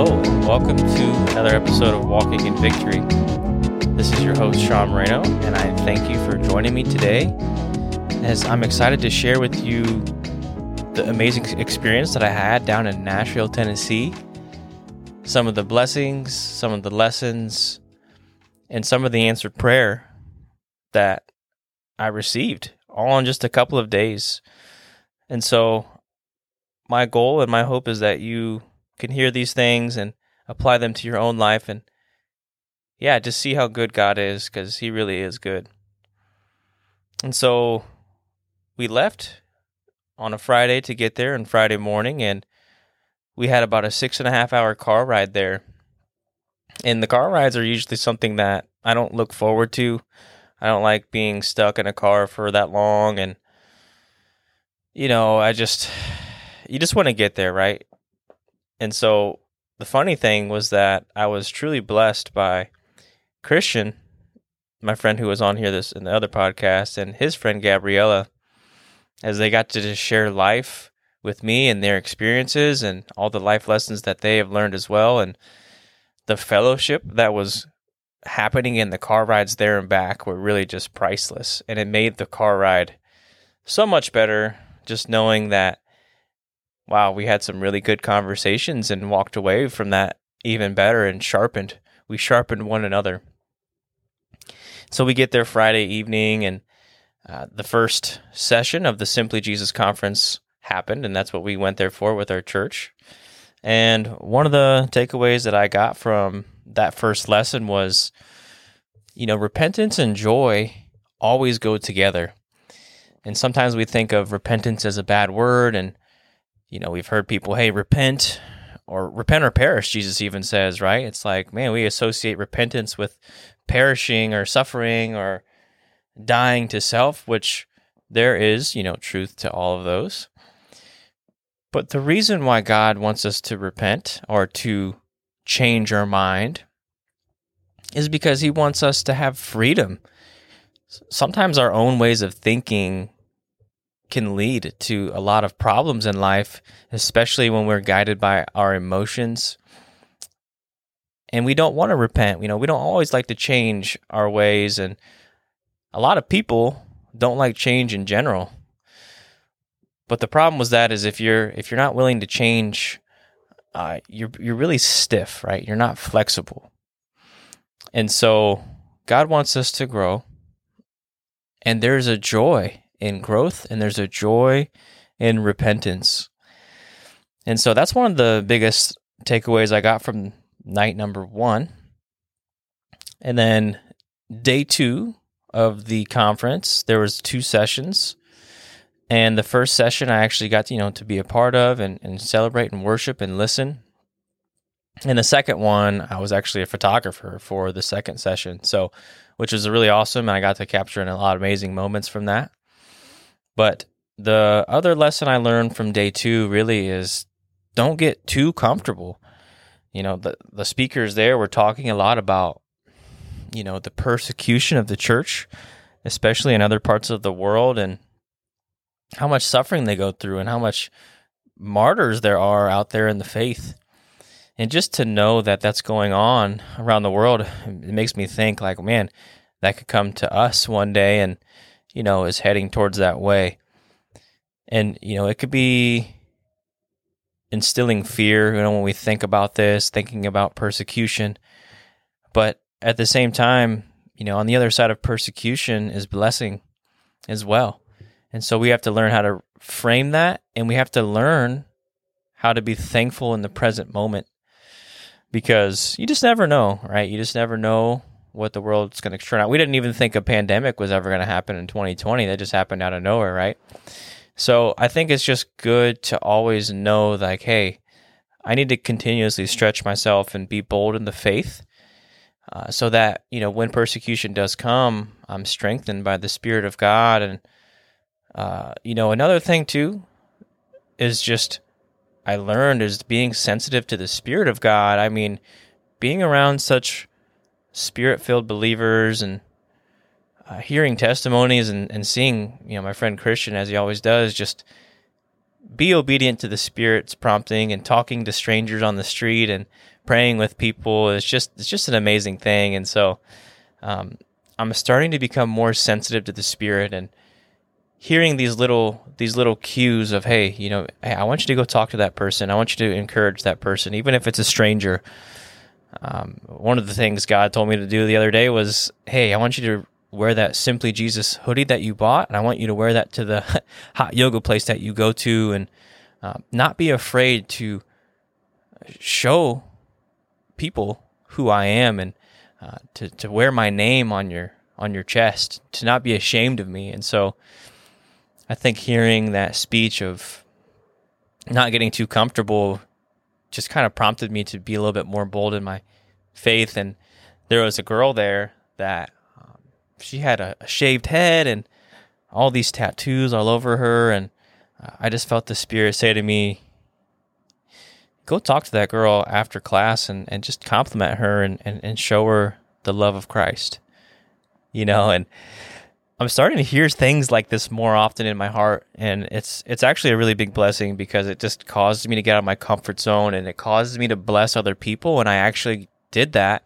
Hello, and welcome to another episode of Walking in Victory. This is your host, Sean Moreno, and I thank you for joining me today as I'm excited to share with you the amazing experience that I had down in Nashville, Tennessee. Some of the blessings, some of the lessons, and some of the answered prayer that I received all in just a couple of days. And so, my goal and my hope is that you can hear these things and apply them to your own life and yeah, just see how good God is because He really is good. And so we left on a Friday to get there on Friday morning, and we had about a six and a half hour car ride there. And the car rides are usually something that I don't look forward to. I don't like being stuck in a car for that long. And, you know, I just, you just want to get there, right? And so the funny thing was that I was truly blessed by Christian, my friend who was on here this in the other podcast, and his friend Gabriella, as they got to just share life with me and their experiences and all the life lessons that they have learned as well, and the fellowship that was happening in the car rides there and back were really just priceless, and it made the car ride so much better. Just knowing that wow, we had some really good conversations and walked away from that even better and sharpened. We sharpened one another. So we get there Friday evening, and uh, the first session of the Simply Jesus conference happened, and that's what we went there for with our church. And one of the takeaways that I got from that first lesson was, you know, repentance and joy always go together. And sometimes we think of repentance as a bad word, and you know, we've heard people, hey, repent or repent or perish, Jesus even says, right? It's like, man, we associate repentance with perishing or suffering or dying to self, which there is, you know, truth to all of those. But the reason why God wants us to repent or to change our mind is because he wants us to have freedom. Sometimes our own ways of thinking can lead to a lot of problems in life, especially when we're guided by our emotions. And we don't want to repent. You know, we don't always like to change our ways. And a lot of people don't like change in general. But the problem with that is if you're if you're not willing to change, uh, you're you're really stiff, right? You're not flexible. And so God wants us to grow. And there's a joy in growth and there's a joy in repentance. And so that's one of the biggest takeaways I got from night number one. And then day two of the conference, there was two sessions. And the first session I actually got, to, you know, to be a part of and, and celebrate and worship and listen. And the second one, I was actually a photographer for the second session. So, which was really awesome. And I got to capture in a lot of amazing moments from that. But the other lesson I learned from day two really is don't get too comfortable. You know, the the speakers there were talking a lot about, you know, the persecution of the church, especially in other parts of the world, and how much suffering they go through and how much martyrs there are out there in the faith. And just to know that that's going on around the world, it makes me think like, man, that could come to us one day and you know, is heading towards that way. And, you know, it could be instilling fear, you know, when we think about this, thinking about persecution. But at the same time, you know, on the other side of persecution is blessing as well. And so we have to learn how to frame that and we have to learn how to be thankful in the present moment because you just never know, right? You just never know what the world's going to turn out. We didn't even think a pandemic was ever going to happen in 2020. That just happened out of nowhere, right? So I think it's just good to always know, like, hey, I need to continuously stretch myself and be bold in the faith, uh, so that you know when persecution does come, I'm strengthened by the Spirit of God. And uh, you know, another thing too is just I learned is being sensitive to the Spirit of God. I mean, being around such spirit filled believers and uh, hearing testimonies and, and seeing, you know, my friend Christian, as he always does, just be obedient to the Spirit's prompting and talking to strangers on the street and praying with people is just it's just an amazing thing. And so um, I'm starting to become more sensitive to the Spirit and hearing these little these little cues of hey, you know, hey, I want you to go talk to that person. I want you to encourage that person, even if it's a stranger. Um, one of the things God told me to do the other day was, hey, I want you to wear that Simply Jesus hoodie that you bought, and I want you to wear that to the hot yoga place that you go to, and uh, not be afraid to show people who I am, and uh, to to wear my name on your on your chest, to not be ashamed of me. And so, I think hearing that speech of not getting too comfortable just kind of prompted me to be a little bit more bold in my faith. And there was a girl there that she had a, a shaved head and all these tattoos all over her, and uh, I just felt the spirit say to me, "Go talk to that girl after class and, and just compliment her and, and, and show her the love of Christ." You know, and I'm starting to hear things like this more often in my heart, and it's it's actually a really big blessing because it just causes me to get out of my comfort zone and it causes me to bless other people, and I actually did that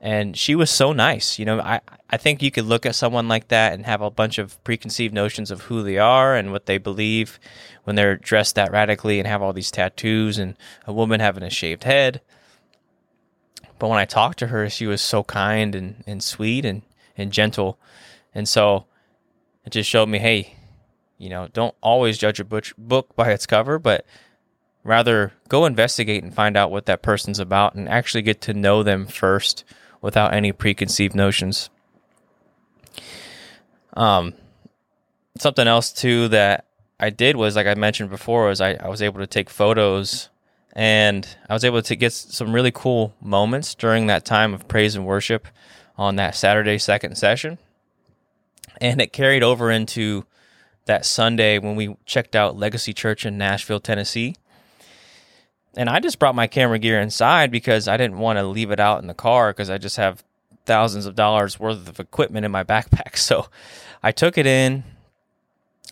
and she was so nice. You know, I I think you could look at someone like that and have a bunch of preconceived notions of who they are and what they believe when they're dressed that radically and have all these tattoos and a woman having a shaved head. But when I talked to her, she was so kind and, and sweet and, and gentle. And so it just showed me, hey, you know, don't always judge a book by its cover, but rather go investigate and find out what that person's about and actually get to know them first without any preconceived notions. Um, something else too that I did was like I mentioned before was I, I was able to take photos and I was able to get some really cool moments during that time of praise and worship on that Saturday second session. And it carried over into that Sunday when we checked out Legacy Church in Nashville, Tennessee and I just brought my camera gear inside because I didn't want to leave it out in the car because I just have thousands of dollars worth of equipment in my backpack. So I took it in,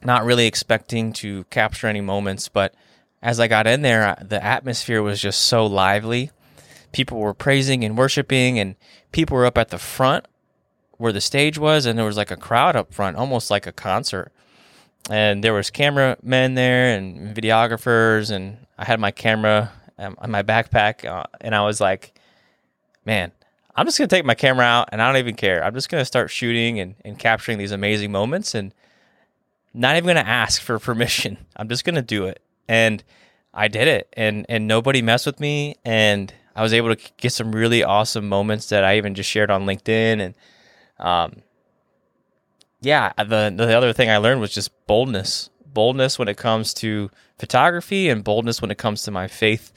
not really expecting to capture any moments, but as I got in there, the atmosphere was just so lively. People were praising and worshiping, and people were up at the front where the stage was, and there was like a crowd up front, almost like a concert. And there was cameramen there and videographers, and I had my camera um, on my backpack, uh, and I was like, man, I'm just gonna take my camera out, and I don't even care. I'm just gonna start shooting and, and capturing these amazing moments, and not even gonna ask for permission. I'm just gonna do it, and I did it, and and nobody messed with me, and I was able to get some really awesome moments that I even just shared on LinkedIn, and um, yeah, the the other thing I learned was just boldness boldness when it comes to photography and boldness when it comes to my faith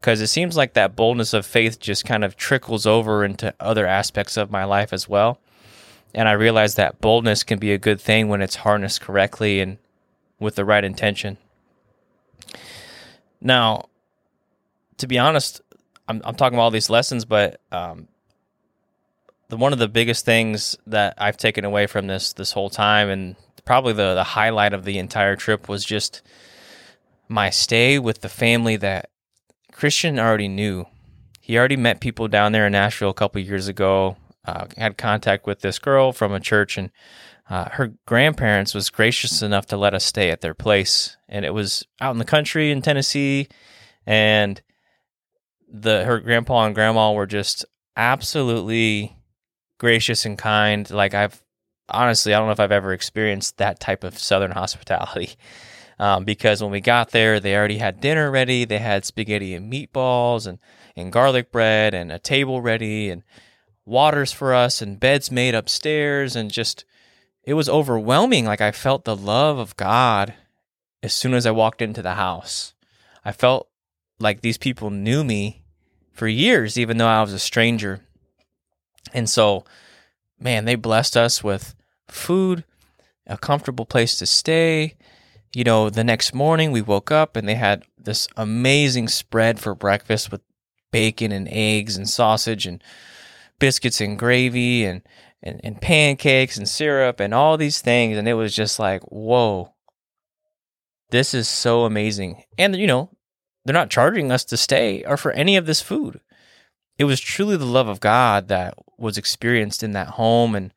because it seems like that boldness of faith just kind of trickles over into other aspects of my life as well. And I realize that boldness can be a good thing when it's harnessed correctly and with the right intention. Now, to be honest, I'm, I'm talking about all these lessons, but um, the one of the biggest things that I've taken away from this this whole time and probably the, the highlight of the entire trip was just my stay with the family that Christian already knew. He already met people down there in Nashville a couple years ago. Uh, had contact with this girl from a church, and uh, her grandparents was gracious enough to let us stay at their place. And it was out in the country in Tennessee, and the her grandpa and grandma were just absolutely gracious and kind. Like I've honestly, I don't know if I've ever experienced that type of Southern hospitality. Um, because when we got there, they already had dinner ready. They had spaghetti and meatballs and, and garlic bread and a table ready and waters for us and beds made upstairs. And just, it was overwhelming. Like I felt the love of God as soon as I walked into the house. I felt like these people knew me for years, even though I was a stranger. And so, man, they blessed us with food, a comfortable place to stay. You know, the next morning we woke up and they had this amazing spread for breakfast with bacon and eggs and sausage and biscuits and gravy and, and, and pancakes and syrup and all these things. And it was just like, whoa, this is so amazing. And, you know, they're not charging us to stay or for any of this food. It was truly the love of God that was experienced in that home. And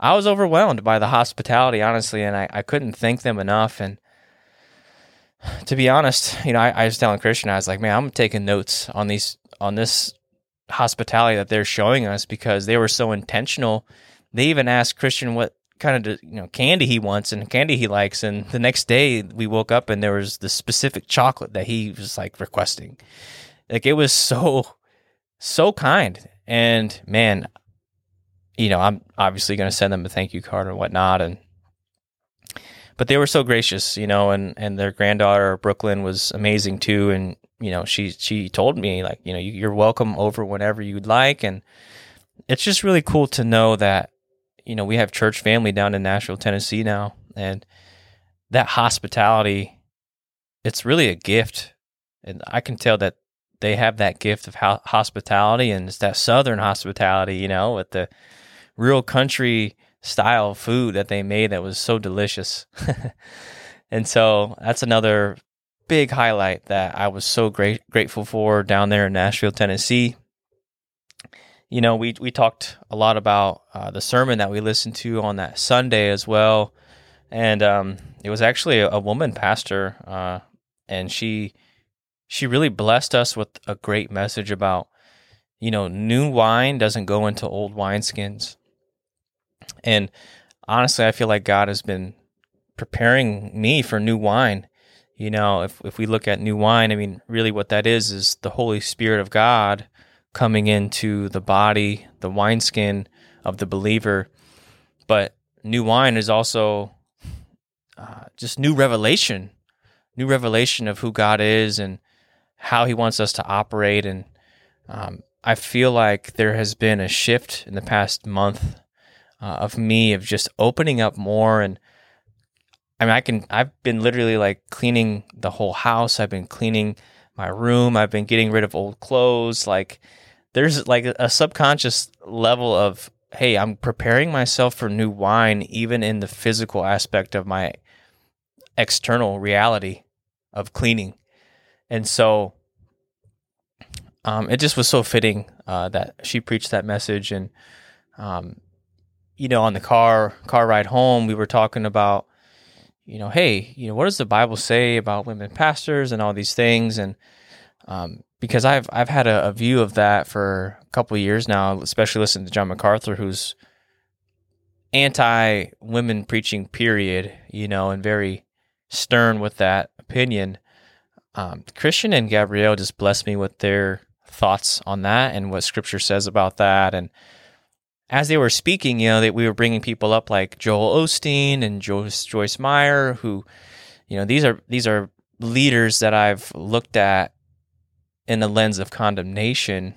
I was overwhelmed by the hospitality, honestly, and I, I couldn't thank them enough. And to be honest, you know, I, I was telling Christian, I was like, man, I'm taking notes on these on this hospitality that they're showing us because they were so intentional. They even asked Christian what kind of you know candy he wants and candy he likes and the next day we woke up and there was the specific chocolate that he was like requesting like it was so so kind. And man you know i'm obviously going to send them a thank you card and whatnot and but they were so gracious you know and and their granddaughter brooklyn was amazing too. And you know she she told me like you know you're welcome over whenever you'd like. And it's just really cool to know that you know, we have church family down in Nashville, Tennessee now, and that hospitality, it's really a gift. And I can tell that they have that gift of hospitality and it's that southern hospitality, you know, with the real country style food that they made that was so delicious. and so that's another big highlight that I was so great grateful for down there in Nashville, Tennessee you know, we we talked a lot about uh, the sermon that we listened to on that Sunday as well, and um, it was actually a, a woman pastor, uh, and she she really blessed us with a great message about, you know, new wine doesn't go into old wineskins, and honestly, I feel like God has been preparing me for new wine. You know, if if we look at new wine, I mean, really, what that is is the Holy Spirit of God coming into the body, the wineskin of the believer. But new wine is also uh, just new revelation, new revelation of who God is and how He wants us to operate. And um, I feel like there has been a shift in the past month uh, of me of just opening up more and. I mean, I can. I've been literally like cleaning the whole house. I've been cleaning my room. I've been getting rid of old clothes. Like, there's like a subconscious level of hey i'm preparing myself for new wine even in the physical aspect of my external reality of cleaning and so um, it just was so fitting uh, that she preached that message and um, you know on the car car ride home we were talking about you know hey you know what does the bible say about women pastors and all these things and um, because I've I've had a, a, view of that for a couple years now, especially listening to John MacArthur, who's anti women preaching, period, you know, and very stern with that opinion. Um, Christian and Gabrielle just blessed me with their thoughts on that and what Scripture says about that. And as they were speaking, you know, that we were bringing people up like Joel Osteen and Joyce, Joyce Meyer, who, you know, these are these are leaders that I've looked at in the lens of condemnation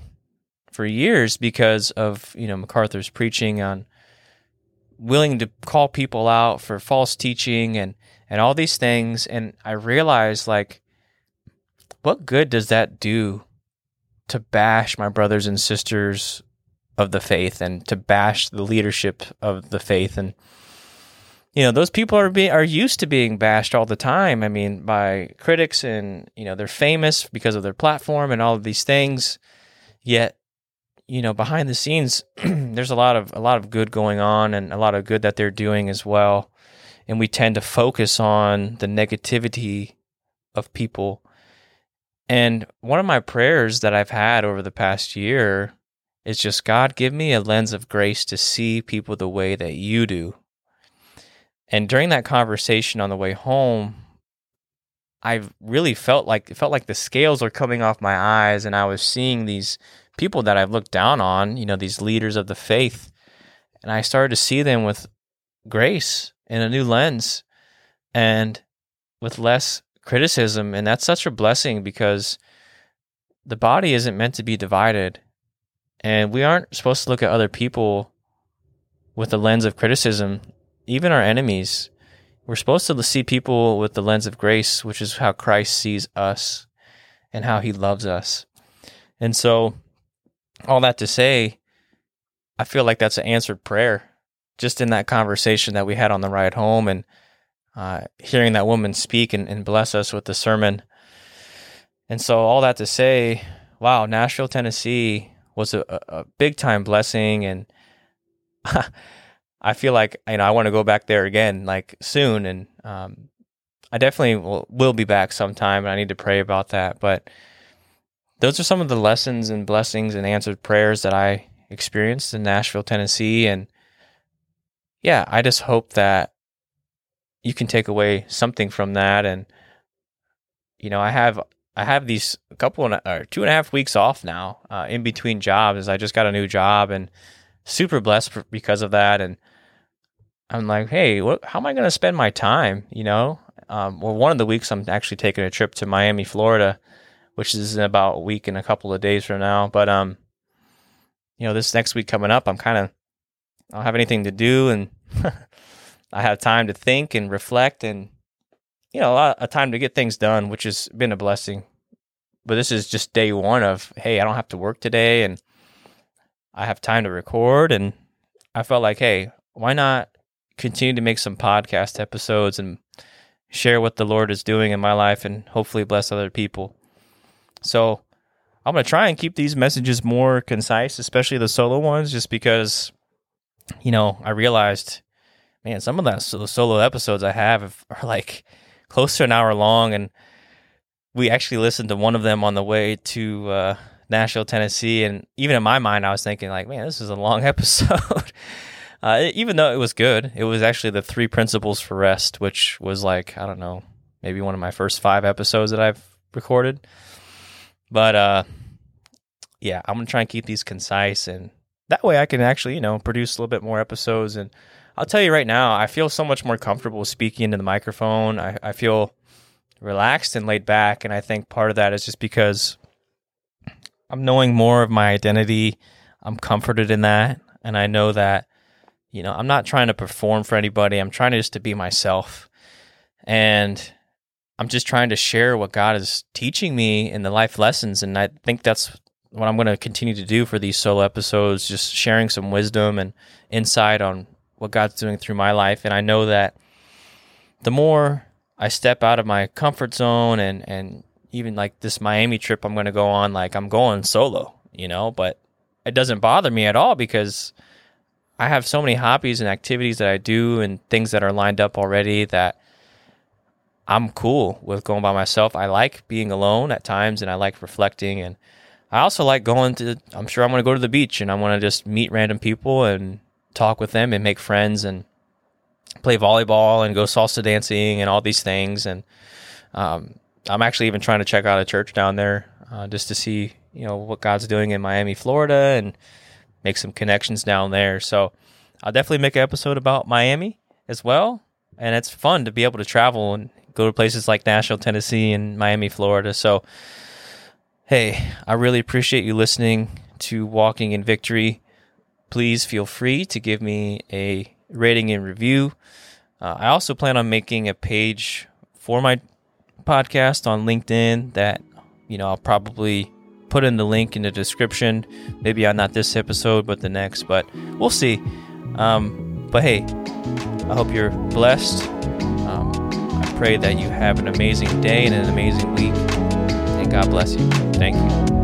for years because of you know MacArthur's preaching on willing to call people out for false teaching and and all these things and I realized like what good does that do to bash my brothers and sisters of the faith and to bash the leadership of the faith and you know those people are being are used to being bashed all the time. I mean, by critics, and you know they're famous because of their platform and all of these things. Yet, you know, behind the scenes, there's a lot of a lot of good going on, and a lot of good that they're doing as well. And we tend to focus on the negativity of people. And one of my prayers that I've had over the past year is just God, give me a lens of grace to see people the way that you do. And during that conversation on the way home, I really felt like it felt like the scales are coming off my eyes, and I was seeing these people that I've looked down on, you know, these leaders of the faith, and I started to see them with grace in a new lens, and with less criticism, and that's such a blessing because the body isn't meant to be divided, and we aren't supposed to look at other people with the lens of criticism even our enemies, we're supposed to see people with the lens of grace, which is how Christ sees us and how he loves us. And so, all that to say, I feel like that's an answered prayer just in that conversation that we had on the ride home. And uh, hearing that woman speak and, and bless us with the sermon. And so, all that to say, wow, Nashville, Tennessee was a, a big time blessing. And I feel like, you know, I want to go back there again, like soon. And um, I definitely will, will be back sometime. And I need to pray about that. But those are some of the lessons and blessings and answered prayers that I experienced in Nashville, Tennessee. And yeah, I just hope that you can take away something from that. And, you know, I have I have these a couple and or two and a half weeks off now uh, in between jobs. I just got a new job and super blessed because of that. And I'm like, hey, what, how am I going to spend my time? You know, um, well, one of the weeks I'm actually taking a trip to Miami, Florida, which is in about a week and a couple of days from now. But um, you know, this next week coming up, I'm kind of I don't have anything to do, and I have time to think and reflect, and you know, a lot of time to get things done, which has been a blessing. But this is just day one of hey, I don't have to work today, and I have time to record, and I felt like hey, why not continue to make some podcast episodes and share what the Lord is doing in my life, and hopefully bless other people. So I'm going to try and keep these messages more concise, especially the solo ones, just because, you know, I realized, man, some of the solo episodes I have are like close to an hour long. And we actually listened to one of them on the way to uh, Nashville, Tennessee. And even in my mind, I was thinking, like, man, this is a long episode. uh, even though it was good, it was actually the three principles for rest, which was like, I don't know, maybe one of my first five episodes that I've recorded. But uh, yeah, I'm gonna try and keep these concise, and that way I can actually, you know, produce a little bit more episodes. And I'll tell you right now, I feel so much more comfortable speaking into the microphone. I, I feel relaxed and laid back, and I think part of that is just because I'm knowing more of my identity. I'm comforted in that, and I know that you know I'm not trying to perform for anybody. I'm trying just to be myself, and I'm just trying to share what God is teaching me in the life lessons. And I think that's what I'm going to continue to do for these solo episodes, just sharing some wisdom and insight on what God's doing through my life. And I know that the more I step out of my comfort zone and, and even like this Miami trip I'm going to go on, like I'm going solo, you know, but it doesn't bother me at all because I have so many hobbies and activities that I do and things that are lined up already that I'm cool with going by myself. I like being alone at times and I like reflecting and I also like going to I'm sure I'm going to go to the beach and I want to just meet random people and talk with them and make friends and play volleyball and go salsa dancing and all these things and um, I'm actually even trying to check out a church down there uh, just to see, you know, what God's doing in Miami, Florida and make some connections down there. So I'll definitely make an episode about Miami as well. And it's fun to be able to travel and go to places like Nashville, Tennessee, and Miami, Florida. So, hey, I really appreciate you listening to Walking in Victory. Please feel free to give me a rating and review. Uh, I also plan on making a page for my podcast on LinkedIn that, you know, I'll probably put in the link in the description. Maybe on not this episode, but the next, but we'll see. Um, but hey, I hope you're blessed Um, I pray that you have an amazing day and an amazing week. And God bless you. Thank you.